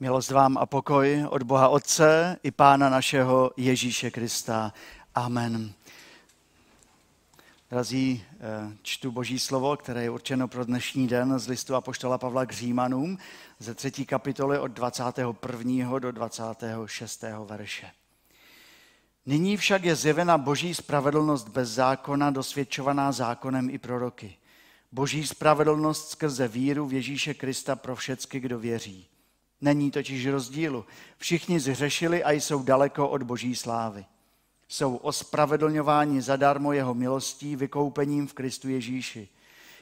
Milost vám a pokoj od Boha Otce i Pána našeho Ježíše Krista. Amen. Drazí, eh, čtu Boží slovo, které je určeno pro dnešní den z listu Apoštola Pavla k Římanům ze třetí kapitoly od 21. do 26. verše. Nyní však je zjevena Boží spravedlnost bez zákona, dosvědčovaná zákonem i proroky. Boží spravedlnost skrze víru v Ježíše Krista pro všecky, kdo věří. Není totiž rozdílu. Všichni zhřešili a jsou daleko od boží slávy. Jsou ospravedlňováni zadarmo jeho milostí, vykoupením v Kristu Ježíši.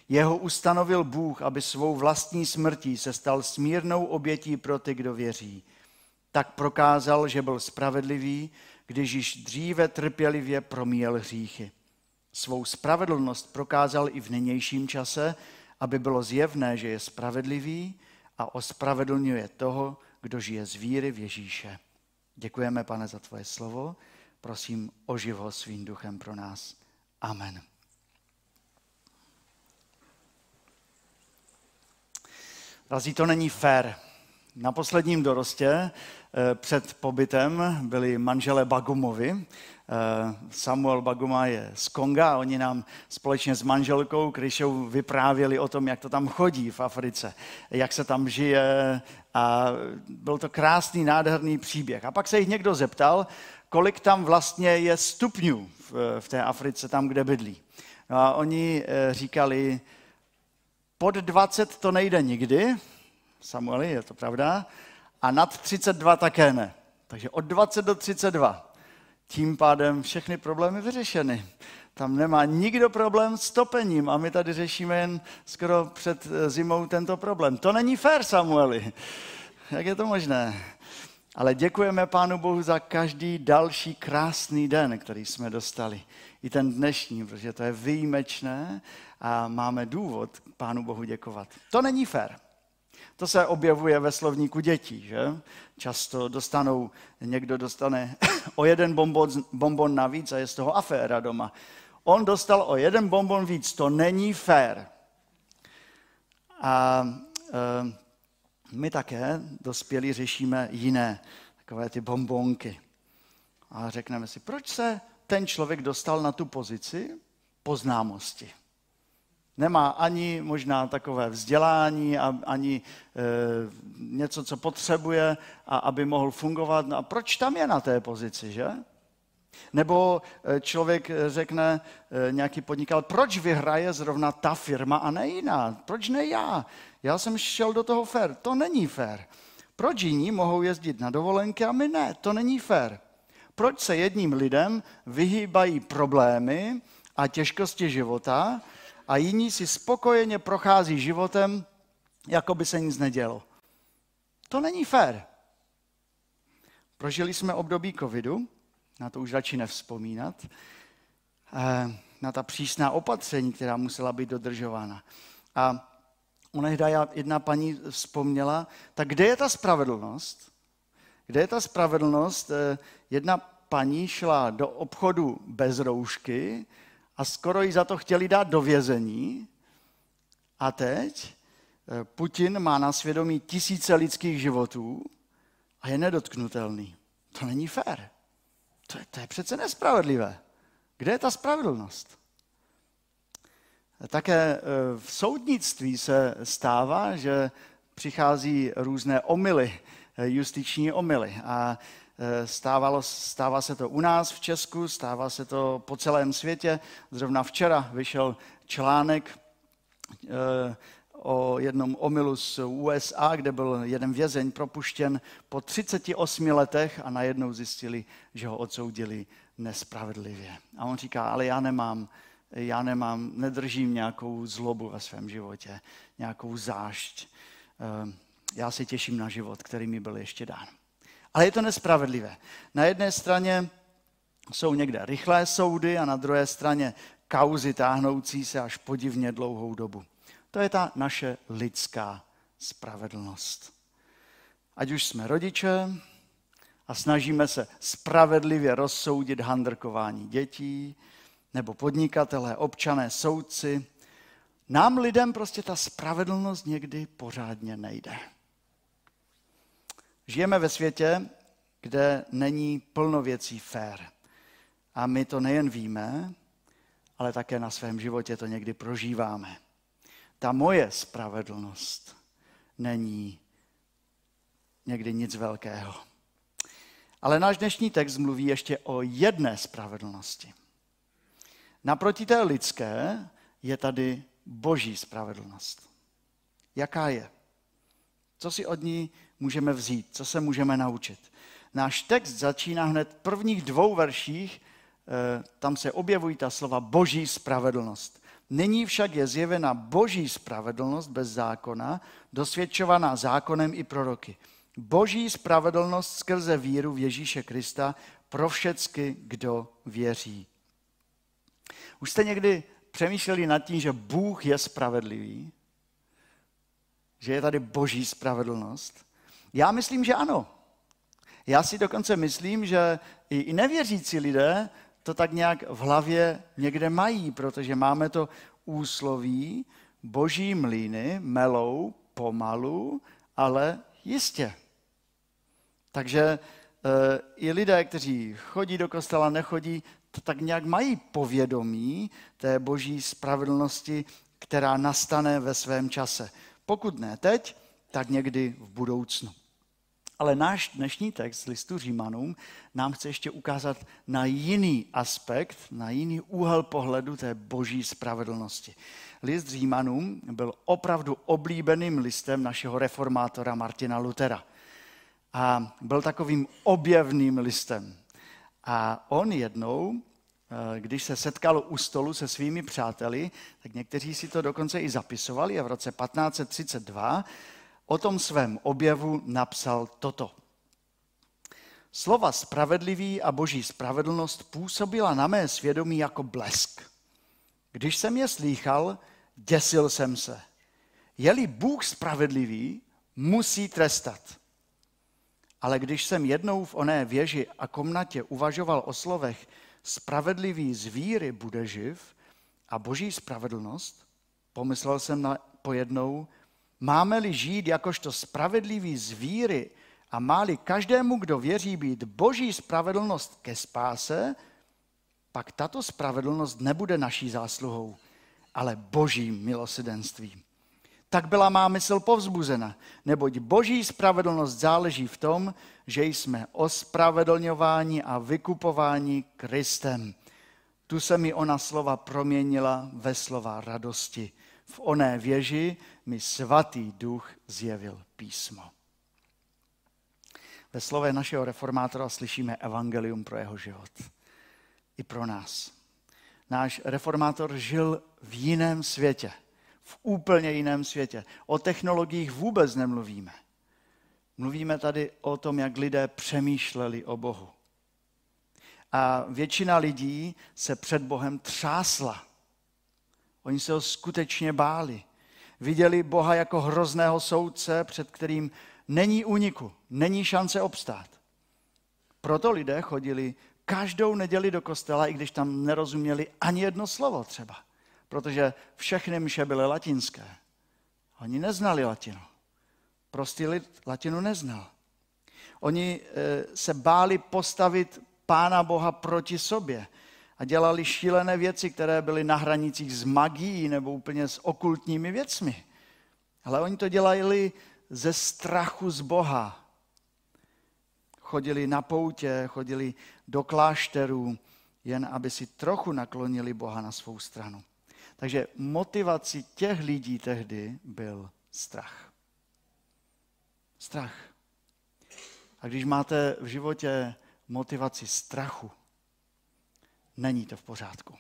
Jeho ustanovil Bůh, aby svou vlastní smrtí se stal smírnou obětí pro ty, kdo věří. Tak prokázal, že byl spravedlivý, když již dříve trpělivě promíjel hříchy. Svou spravedlnost prokázal i v nynějším čase, aby bylo zjevné, že je spravedlivý a ospravedlňuje toho, kdo žije z víry v Ježíše. Děkujeme, pane, za tvoje slovo. Prosím, oživ ho svým duchem pro nás. Amen. Razí to není fér. Na posledním dorostě eh, před pobytem byli manželé Bagumovi. Eh, Samuel Baguma je z Konga oni nám společně s manželkou Kryšou vyprávěli o tom, jak to tam chodí v Africe, jak se tam žije a byl to krásný, nádherný příběh. A pak se jich někdo zeptal, kolik tam vlastně je stupňů v, té Africe, tam, kde bydlí. No a oni eh, říkali, pod 20 to nejde nikdy, Samueli, je to pravda, a nad 32 také ne. Takže od 20 do 32 tím pádem všechny problémy vyřešeny. Tam nemá nikdo problém s topením a my tady řešíme jen skoro před zimou tento problém. To není fér, Samueli. Jak je to možné? Ale děkujeme Pánu Bohu za každý další krásný den, který jsme dostali. I ten dnešní, protože to je výjimečné a máme důvod Pánu Bohu děkovat. To není fér. To se objevuje ve slovníku dětí, že? Často dostanou, někdo dostane o jeden bonbon, bonbon navíc a je z toho aféra doma. On dostal o jeden bonbon víc, to není fér. A e, my také, dospělí, řešíme jiné, takové ty bombonky. A řekneme si, proč se ten člověk dostal na tu pozici poznámosti? Nemá ani možná takové vzdělání, ani e, něco, co potřebuje, a aby mohl fungovat. No a proč tam je na té pozici, že? Nebo e, člověk řekne, e, nějaký podnikatel, proč vyhraje zrovna ta firma a ne jiná? Proč ne já? Já jsem šel do toho fér. To není fér. Proč jiní mohou jezdit na dovolenky a my ne? To není fér. Proč se jedním lidem vyhýbají problémy a těžkosti života a jiní si spokojeně prochází životem, jako by se nic nedělo. To není fér. Prožili jsme období covidu, na to už radši nevzpomínat, eh, na ta přísná opatření, která musela být dodržována. A onehda jedna paní vzpomněla, tak kde je ta spravedlnost? Kde je ta spravedlnost? Eh, jedna paní šla do obchodu bez roušky, a skoro jí za to chtěli dát do vězení. A teď eh, Putin má na svědomí tisíce lidských životů a je nedotknutelný. To není fér. To je, to je přece nespravedlivé. Kde je ta spravedlnost? Také eh, v soudnictví se stává, že přichází různé omily, eh, justiční omily. A stávalo, stává se to u nás v Česku, stává se to po celém světě. Zrovna včera vyšel článek eh, o jednom omilu z USA, kde byl jeden vězeň propuštěn po 38 letech a najednou zjistili, že ho odsoudili nespravedlivě. A on říká, ale já nemám, já nemám, nedržím nějakou zlobu ve svém životě, nějakou zášť. Eh, já se těším na život, který mi byl ještě dán. Ale je to nespravedlivé. Na jedné straně jsou někde rychlé soudy a na druhé straně kauzy táhnoucí se až podivně dlouhou dobu. To je ta naše lidská spravedlnost. Ať už jsme rodiče a snažíme se spravedlivě rozsoudit handrkování dětí, nebo podnikatelé, občané, soudci, nám lidem prostě ta spravedlnost někdy pořádně nejde. Žijeme ve světě, kde není plno věcí fér. A my to nejen víme, ale také na svém životě to někdy prožíváme. Ta moje spravedlnost není někdy nic velkého. Ale náš dnešní text mluví ještě o jedné spravedlnosti. Naproti té lidské je tady boží spravedlnost. Jaká je? Co si od ní můžeme vzít? Co se můžeme naučit? Náš text začíná hned v prvních dvou verších, eh, tam se objevují ta slova boží spravedlnost. Nyní však je zjevena boží spravedlnost bez zákona, dosvědčovaná zákonem i proroky. Boží spravedlnost skrze víru v Ježíše Krista pro všecky, kdo věří. Už jste někdy přemýšleli nad tím, že Bůh je spravedlivý? Že je tady boží spravedlnost? Já myslím, že ano. Já si dokonce myslím, že i nevěřící lidé to tak nějak v hlavě někde mají, protože máme to úsloví, boží mlíny melou pomalu, ale jistě. Takže e, i lidé, kteří chodí do kostela, nechodí, to tak nějak mají povědomí té boží spravedlnosti, která nastane ve svém čase. Pokud ne teď, tak někdy v budoucnu. Ale náš dnešní text z listu Římanům nám chce ještě ukázat na jiný aspekt, na jiný úhel pohledu té boží spravedlnosti. List Římanům byl opravdu oblíbeným listem našeho reformátora Martina Lutera. A byl takovým objevným listem. A on jednou, eh, když se setkal u stolu se svými přáteli, tak někteří si to dokonce i zapisovali a v roce 1532 o tom svém objevu napsal toto. Slova spravedlivý a boží spravedlnost působila na mé svědomí jako blesk. Když jsem je slýchal, děsil jsem se. Je-li Bůh spravedlivý, musí trestat. Ale když jsem jednou v oné věži a komnatě uvažoval o slovech spravedlivý z víry bude živ a boží spravedlnost, pomyslel jsem na, pojednou, Máme-li žít jakožto spravedlivý z víry a máli každému, kdo věří být boží spravedlnost ke spáse, pak tato spravedlnost nebude naší zásluhou, ale božím milosedenstvím. Tak byla má mysl povzbuzena, neboť boží spravedlnost záleží v tom, že jsme ospravedlňováni a vykupováni Kristem. Tu se mi ona slova proměnila ve slova radosti v oné věži mi svatý duch zjevil písmo. Ve slově našeho reformátora slyšíme evangelium pro jeho život. I pro nás. Náš reformátor žil v jiném světě. V úplně jiném světě. O technologiích vůbec nemluvíme. Mluvíme tady o tom, jak lidé přemýšleli o Bohu. A většina lidí se před Bohem třásla Oni se ho skutečně báli. Viděli Boha jako hrozného soudce, před kterým není úniku, není šance obstát. Proto lidé chodili každou neděli do kostela, i když tam nerozuměli ani jedno slovo třeba. Protože všechny mše byly latinské. Oni neznali latinu. Prostý lid latinu neznal. Oni eh, se báli postavit Pána Boha proti sobě a dělali šílené věci, které byly na hranicích s magií nebo úplně s okultními věcmi. Ale oni to dělali ze strachu z Boha. Chodili na poutě, chodili do klášterů, jen aby si trochu naklonili Boha na svou stranu. Takže motivací těch lidí tehdy byl strach. Strach. A když máte v životě motivaci strachu, není to v pořádku.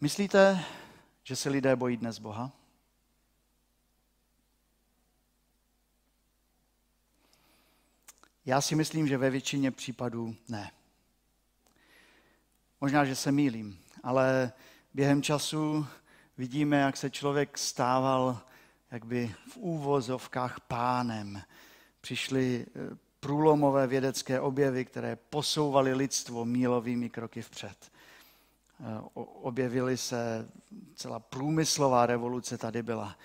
Myslíte, že se lidé bojí dnes Boha? Já si myslím, že ve většině případů ne. Možná, že se mýlím, ale během času vidíme, jak se člověk stával jakby v úvozovkách pánem. Přišly eh, průlomové vědecké objevy, které posouvaly lidstvo mílovými kroky vpřed. Eh, objevily se, celá průmyslová revoluce tady byla.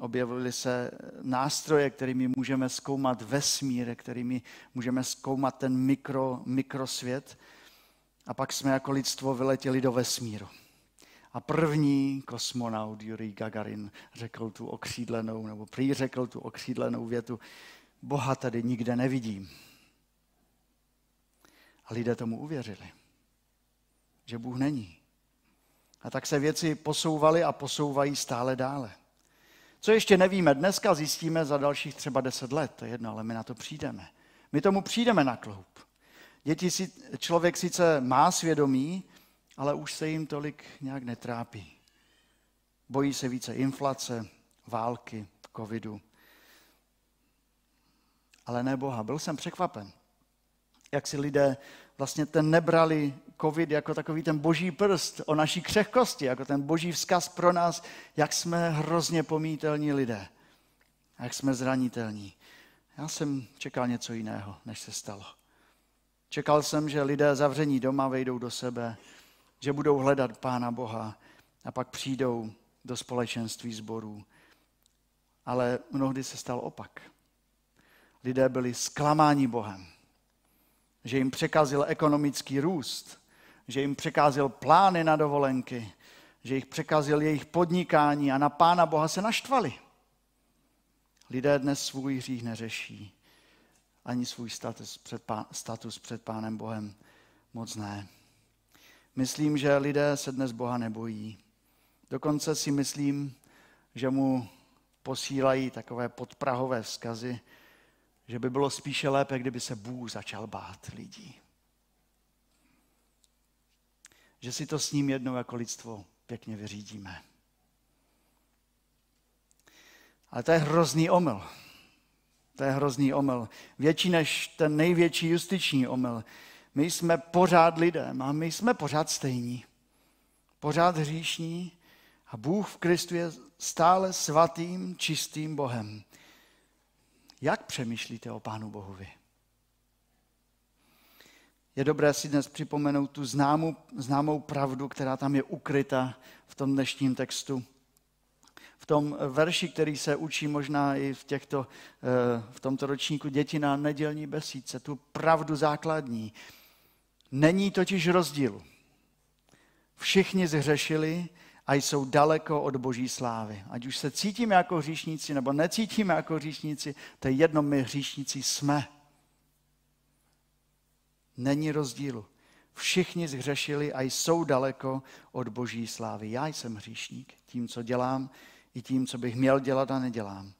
objevily se nástroje, kterými můžeme zkoumat vesmír, kterými můžeme zkoumat ten mikro, mikrosvět. A pak jsme jako lidstvo vyletěli do vesmíru. A první kosmonaut Yuri Gagarin řekl tu okřídlenou, nebo prý řekl tu okřídlenou větu, Boha tady nikde nevidím. A lidé tomu uvěřili, že Bůh není. A tak se věci posouvaly a posouvají stále dále. Co ještě nevíme, dneska zjistíme za dalších třeba deset let, to je jedno, ale my na to přijdeme. My tomu přijdeme na kloup. Děti si, člověk sice má svědomí, ale už se jim tolik nějak netrápí. Bojí se více inflace, války, covidu. Ale ne Boha. Byl jsem překvapen, jak si lidé vlastně ten nebrali covid jako takový ten boží prst o naší křehkosti, jako ten boží vzkaz pro nás, jak jsme hrozně pomítelní lidé, jak jsme zranitelní. Já jsem čekal něco jiného, než se stalo. Čekal jsem, že lidé zavření doma vejdou do sebe, že budou hledat Pána Boha a pak přijdou do společenství zborů. Ale mnohdy se stal opak. Lidé byli zklamáni Bohem, že jim překazil ekonomický růst, že jim překázil plány na dovolenky, že jich překazil jejich podnikání a na Pána Boha se naštvali. Lidé dnes svůj hřích neřeší, ani svůj status před, pán, status před Pánem Bohem moc ne. Myslím, že lidé se dnes Boha nebojí. Dokonce si myslím, že mu posílají takové podprahové vzkazy, že by bylo spíše lépe, kdyby se Bůh začal bát lidí. Že si to s ním jednou jako lidstvo pěkně vyřídíme. Ale to je hrozný omyl. To je hrozný omyl. Větší než ten největší justiční omyl. My jsme pořád lidé a my jsme pořád stejní. Pořád hříšní a Bůh v Kristu je stále svatým, čistým Bohem. Jak přemýšlíte o Pánu Bohu vy? Je dobré si dnes připomenout tu známou, známou pravdu, která tam je ukryta v tom dnešním textu. V tom verši, který se učí možná i v, těchto, eh, v tomto ročníku děti na nedělní besídce, tu pravdu základní. Není totiž rozdílu. Všichni zhřešili a jsou daleko od boží slávy. Ať už se cítíme jako hříšníci nebo necítíme jako hříšníci, to je jedno, my hříšníci jsme. Není rozdílu. Všichni zhřešili a jsou daleko od boží slávy. Já jsem hříšník tím, co dělám, i tím, co bych měl dělat a nedělám.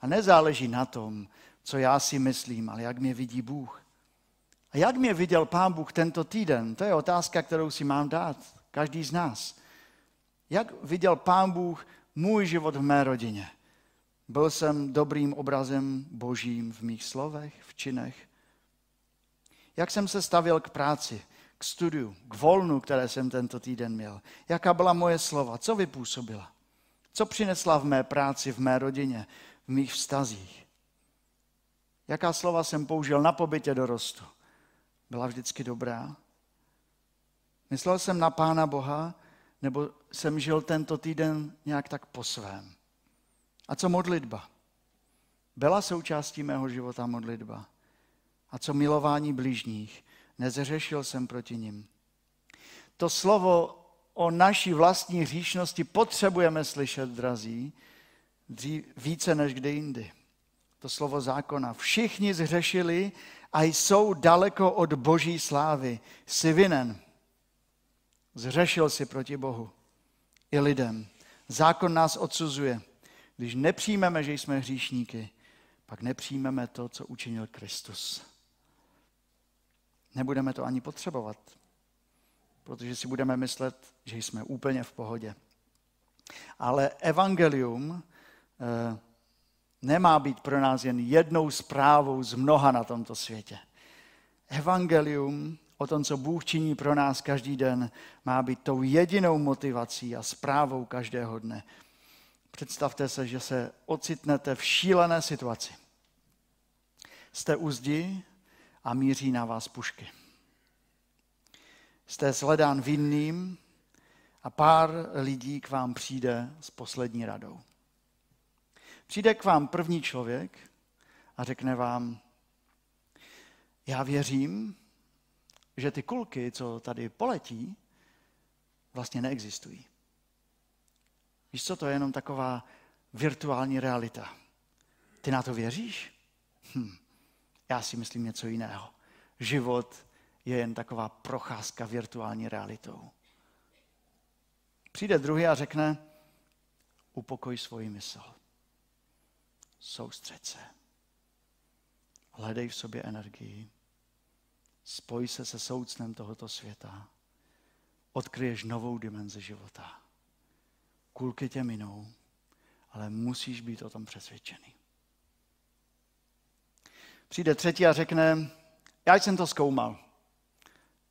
A nezáleží na tom, co já si myslím, ale jak mě vidí Bůh. A jak mě viděl Pán Bůh tento týden? To je otázka, kterou si mám dát, každý z nás. Jak viděl Pán Bůh můj život v mé rodině? Byl jsem dobrým obrazem božím v mých slovech, v činech? Jak jsem se stavil k práci, k studiu, k volnu, které jsem tento týden měl? Jaká byla moje slova? Co vypůsobila? Co přinesla v mé práci, v mé rodině, v mých vztazích? Jaká slova jsem použil na pobytě dorostu? Byla vždycky dobrá? Myslel jsem na Pána Boha, nebo jsem žil tento týden nějak tak po svém? A co modlitba? Byla součástí mého života modlitba. A co milování blížních? Nezřešil jsem proti nim. To slovo o naší vlastní hříšnosti potřebujeme slyšet, drazí, dřív, více než kdy jindy. To slovo zákona. Všichni zhřešili a jsou daleko od boží slávy. Jsi vinen. Zřešil si proti Bohu i lidem. Zákon nás odsuzuje. Když nepřijmeme, že jsme hříšníky, pak nepřijmeme to, co učinil Kristus. Nebudeme to ani potřebovat, protože si budeme myslet, že jsme úplně v pohodě. Ale evangelium eh, nemá být pro nás jen jednou zprávou z mnoha na tomto světě. Evangelium o tom, co Bůh činí pro nás každý den, má být tou jedinou motivací a zprávou každého dne. Představte se, že se ocitnete v šílené situaci. Jste u zdi a míří na vás pušky. Jste sledán vinným a pár lidí k vám přijde s poslední radou. Přijde k vám první člověk a řekne vám, já věřím, že ty kulky, co tady poletí, vlastně neexistují. Víš co, to je jenom taková virtuální realita. Ty na to věříš? Hm. Já si myslím něco jiného. Život je jen taková procházka virtuální realitou. Přijde druhý a řekne, upokoj svoji mysl. Soustřed se. Hledej v sobě energii. Spoj se se soucnem tohoto světa. Odkryješ novou dimenzi života. Kulky tě minou, ale musíš být o tom přesvědčený. Přijde třetí a řekne, já jsem to zkoumal.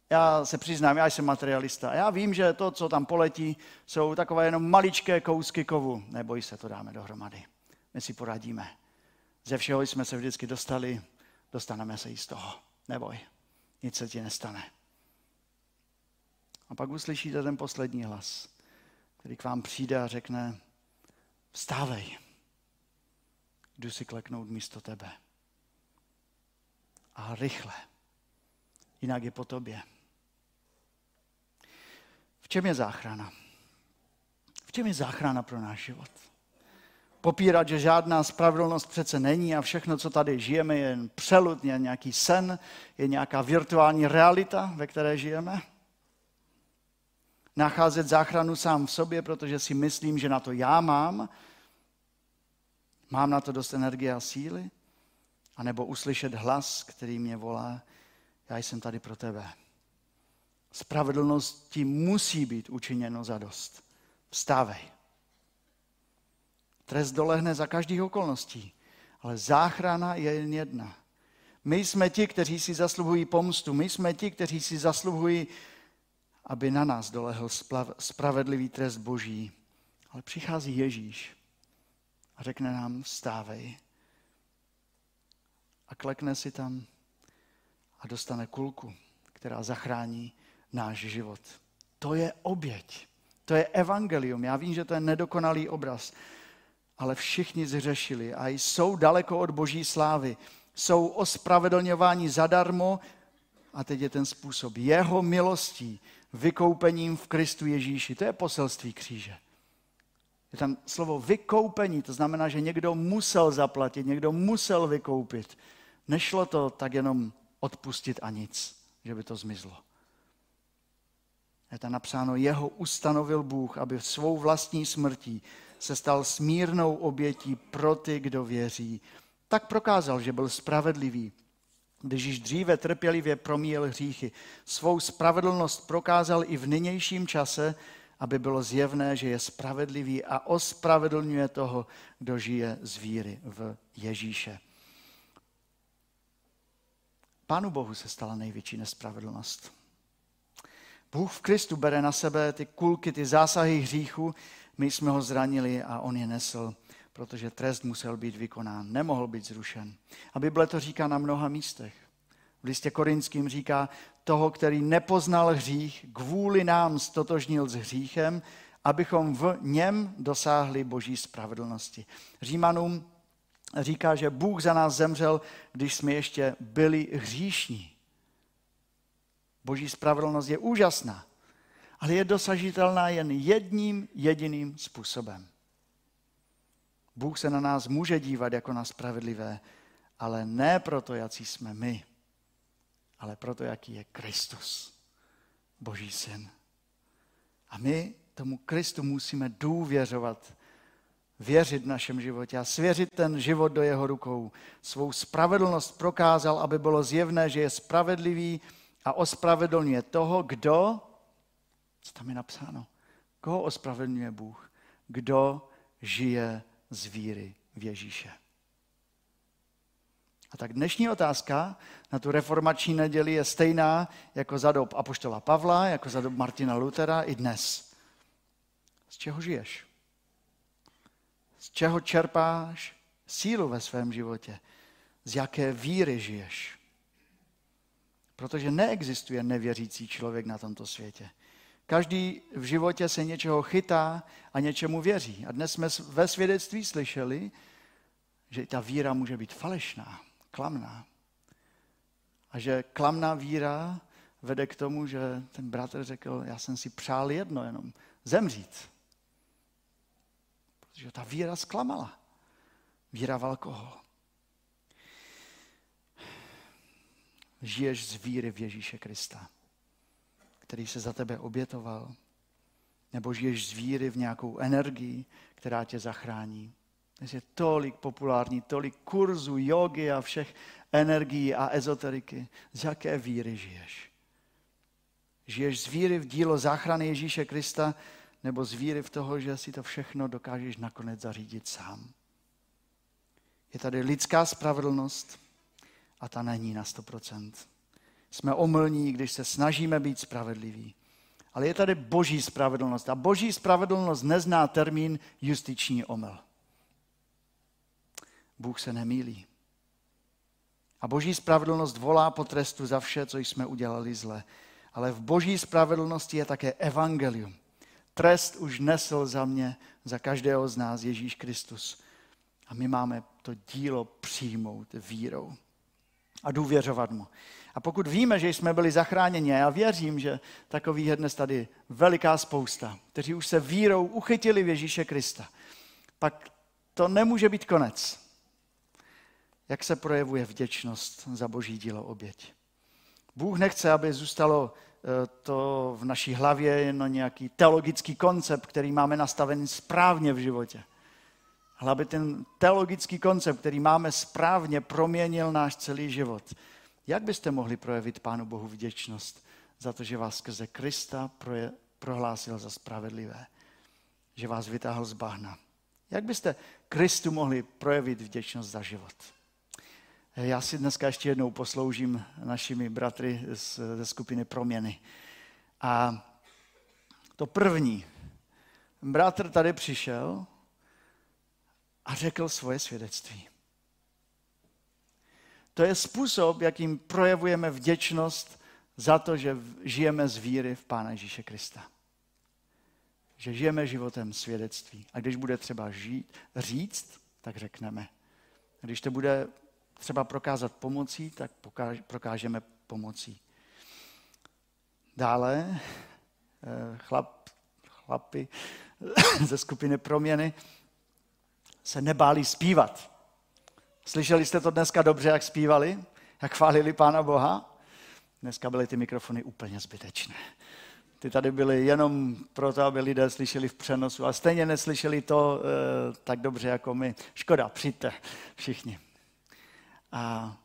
Já se přiznám, já jsem materialista. Já vím, že to, co tam poletí, jsou takové jenom maličké kousky kovu. Neboj se, to dáme dohromady. My si poradíme. Ze všeho jsme se vždycky dostali, dostaneme se i z toho. Neboj, nic se ti nestane. A pak uslyšíte ten poslední hlas, který k vám přijde a řekne, vstávej, jdu si kleknout místo tebe. A rychle, jinak je po tobě. V čem je záchrana? V čem je záchrana pro náš život? Popírat, že žádná spravedlnost přece není a všechno, co tady žijeme, je jen přelud, je nějaký sen, je nějaká virtuální realita, ve které žijeme? Nacházet záchranu sám v sobě, protože si myslím, že na to já mám, mám na to dost energie a síly? A nebo uslyšet hlas, který mě volá, já jsem tady pro tebe. Spravedlnosti musí být učiněno za dost. Vstávej. Trest dolehne za každých okolností, ale záchrana je jen jedna. My jsme ti, kteří si zasluhují pomstu. My jsme ti, kteří si zasluhují, aby na nás dolehl spravedlivý trest Boží. Ale přichází Ježíš a řekne nám, vstávej. A klekne si tam a dostane kulku, která zachrání náš život. To je oběť. To je evangelium. Já vím, že to je nedokonalý obraz, ale všichni zřešili a jsou daleko od boží slávy. Jsou ospravedlňováni zadarmo a teď je ten způsob jeho milostí, vykoupením v Kristu Ježíši. To je poselství kříže. Je tam slovo vykoupení, to znamená, že někdo musel zaplatit, někdo musel vykoupit. Nešlo to tak jenom odpustit a nic, že by to zmizlo. Je tam napsáno, jeho ustanovil Bůh, aby svou vlastní smrtí se stal smírnou obětí pro ty, kdo věří. Tak prokázal, že byl spravedlivý, když již dříve trpělivě promíjel hříchy. Svou spravedlnost prokázal i v nynějším čase, aby bylo zjevné, že je spravedlivý a ospravedlňuje toho, kdo žije z víry v Ježíše. Pánu Bohu se stala největší nespravedlnost. Bůh v Kristu bere na sebe ty kulky, ty zásahy hříchu, my jsme ho zranili a on je nesl, protože trest musel být vykonán, nemohl být zrušen. A Bible to říká na mnoha místech. V listě korinským říká, toho, který nepoznal hřích, kvůli nám stotožnil s hříchem, abychom v něm dosáhli boží spravedlnosti. Římanům říká, že Bůh za nás zemřel, když jsme ještě byli hříšní. Boží spravedlnost je úžasná, ale je dosažitelná jen jedním jediným způsobem. Bůh se na nás může dívat jako na spravedlivé, ale ne proto, jaký jsme my, ale proto, jaký je Kristus, Boží syn. A my tomu Kristu musíme důvěřovat, věřit v našem životě a svěřit ten život do jeho rukou. Svou spravedlnost prokázal, aby bylo zjevné, že je spravedlivý a ospravedlňuje toho, kdo, co tam je napsáno, koho ospravedlňuje Bůh, kdo žije z víry v Ježíše. A tak dnešní otázka na tu reformační neděli je stejná jako za dob Apoštola Pavla, jako za dob Martina Lutera i dnes. Z čeho žiješ? Z čeho čerpáš sílu ve svém životě? Z jaké víry žiješ? Protože neexistuje nevěřící člověk na tomto světě. Každý v životě se něčeho chytá a něčemu věří. A dnes jsme ve svědectví slyšeli, že ta víra může být falešná, klamná. A že klamná víra vede k tomu, že ten bratr řekl, já jsem si přál jedno jenom, zemřít. Protože ta víra zklamala. Víra v alkohol. Žiješ z víry v Ježíše Krista, který se za tebe obětoval, nebo žiješ z víry v nějakou energii, která tě zachrání. Dnes je tolik populární, tolik kurzů, jogy a všech energií a ezoteriky. Z jaké víry žiješ? Žiješ z víry v dílo záchrany Ježíše Krista, nebo z víry v toho, že si to všechno dokážeš nakonec zařídit sám? Je tady lidská spravedlnost a ta není na 100%. Jsme omylní, když se snažíme být spravedliví. Ale je tady boží spravedlnost. A boží spravedlnost nezná termín justiční omyl. Bůh se nemýlí. A boží spravedlnost volá po trestu za vše, co jsme udělali zle. Ale v boží spravedlnosti je také evangelium. Trest už nesl za mě, za každého z nás Ježíš Kristus. A my máme to dílo přijmout vírou a důvěřovat mu. A pokud víme, že jsme byli zachráněni, a já věřím, že takových je dnes tady veliká spousta, kteří už se vírou uchytili v Ježíše Krista, pak to nemůže být konec. Jak se projevuje vděčnost za boží dílo oběť? Bůh nechce, aby zůstalo eh, to v naší hlavě jen nějaký teologický koncept, který máme nastavený správně v životě. Ale aby ten teologický koncept, který máme správně, proměnil náš celý život. Jak byste mohli projevit Pánu Bohu vděčnost za to, že vás skrze Krista prohlásil za spravedlivé? Že vás vytáhl z bahna? Jak byste Kristu mohli projevit vděčnost za život? Já si dneska ještě jednou posloužím našimi bratry ze skupiny Proměny. A to první, bratr tady přišel a řekl svoje svědectví. To je způsob, jakým projevujeme vděčnost za to, že žijeme z víry v Pána Ježíše Krista. Že žijeme životem svědectví. A když bude třeba žít, říct, tak řekneme. A když to bude třeba prokázat pomocí, tak prokážeme pomocí. Dále eh, chlap, chlapi ze skupiny Proměny se nebáli zpívat. Slyšeli jste to dneska dobře, jak zpívali? Jak chválili Pána Boha? Dneska byly ty mikrofony úplně zbytečné. Ty tady byly jenom proto, aby lidé slyšeli v přenosu a stejně neslyšeli to e, tak dobře jako my. Škoda, přijďte všichni. A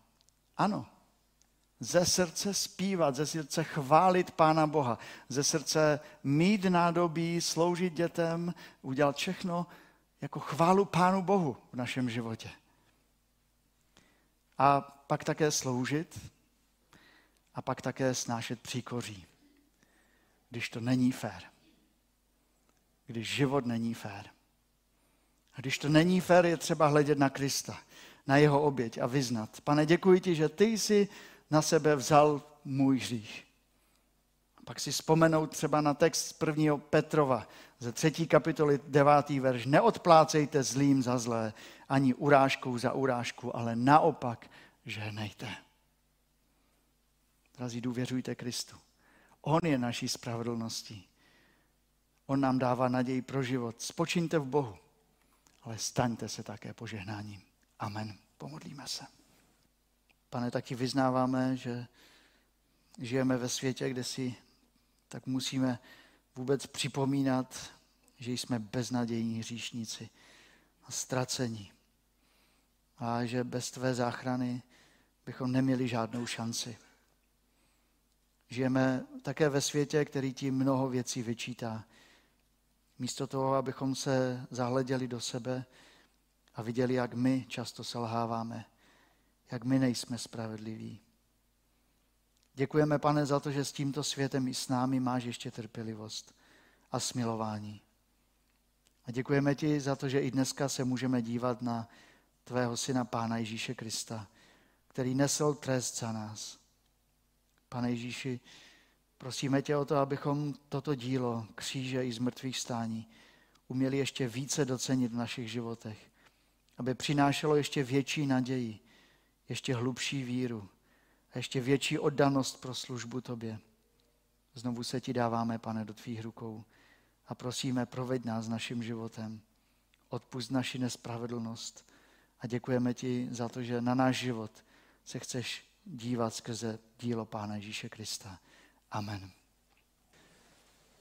ano, ze srdce zpívat, ze srdce chválit Pána Boha, ze srdce mít nádobí, sloužit dětem, udělat všechno jako chválu Pánu Bohu v našem životě. A pak také sloužit a pak také snášet příkoří, když to není fér. Když život není fér. A když to není fér, je třeba hledět na Krista na jeho oběť a vyznat. Pane, děkuji ti, že ty jsi na sebe vzal můj hřích. Pak si vzpomenout třeba na text z prvního Petrova ze třetí kapitoly devátý verš. Neodplácejte zlým za zlé, ani urážkou za urážku, ale naopak žehnejte. Drazí, důvěřujte Kristu. On je naší spravedlností. On nám dává naději pro život. Spočiňte v Bohu, ale staňte se také požehnáním. Amen. Pomodlíme se. Pane, taky vyznáváme, že žijeme ve světě, kde si tak musíme vůbec připomínat, že jsme beznadějní hříšníci a ztracení. A že bez tvé záchrany bychom neměli žádnou šanci. Žijeme také ve světě, který ti mnoho věcí vyčítá. Místo toho, abychom se zahleděli do sebe, a viděli, jak my často selháváme, jak my nejsme spravedliví. Děkujeme, pane, za to, že s tímto světem i s námi máš ještě trpělivost a smilování. A děkujeme ti za to, že i dneska se můžeme dívat na tvého syna, Pána Ježíše Krista, který nesl trest za nás. Pane Ježíši, prosíme tě o to, abychom toto dílo kříže i z mrtvých stání uměli ještě více docenit v našich životech aby přinášelo ještě větší naději, ještě hlubší víru ještě větší oddanost pro službu Tobě. Znovu se Ti dáváme, pane, do Tvých rukou a prosíme, proveď nás naším životem. Odpust naši nespravedlnost a děkujeme Ti za to, že na náš život se chceš dívat skrze dílo Pána Ježíše Krista. Amen.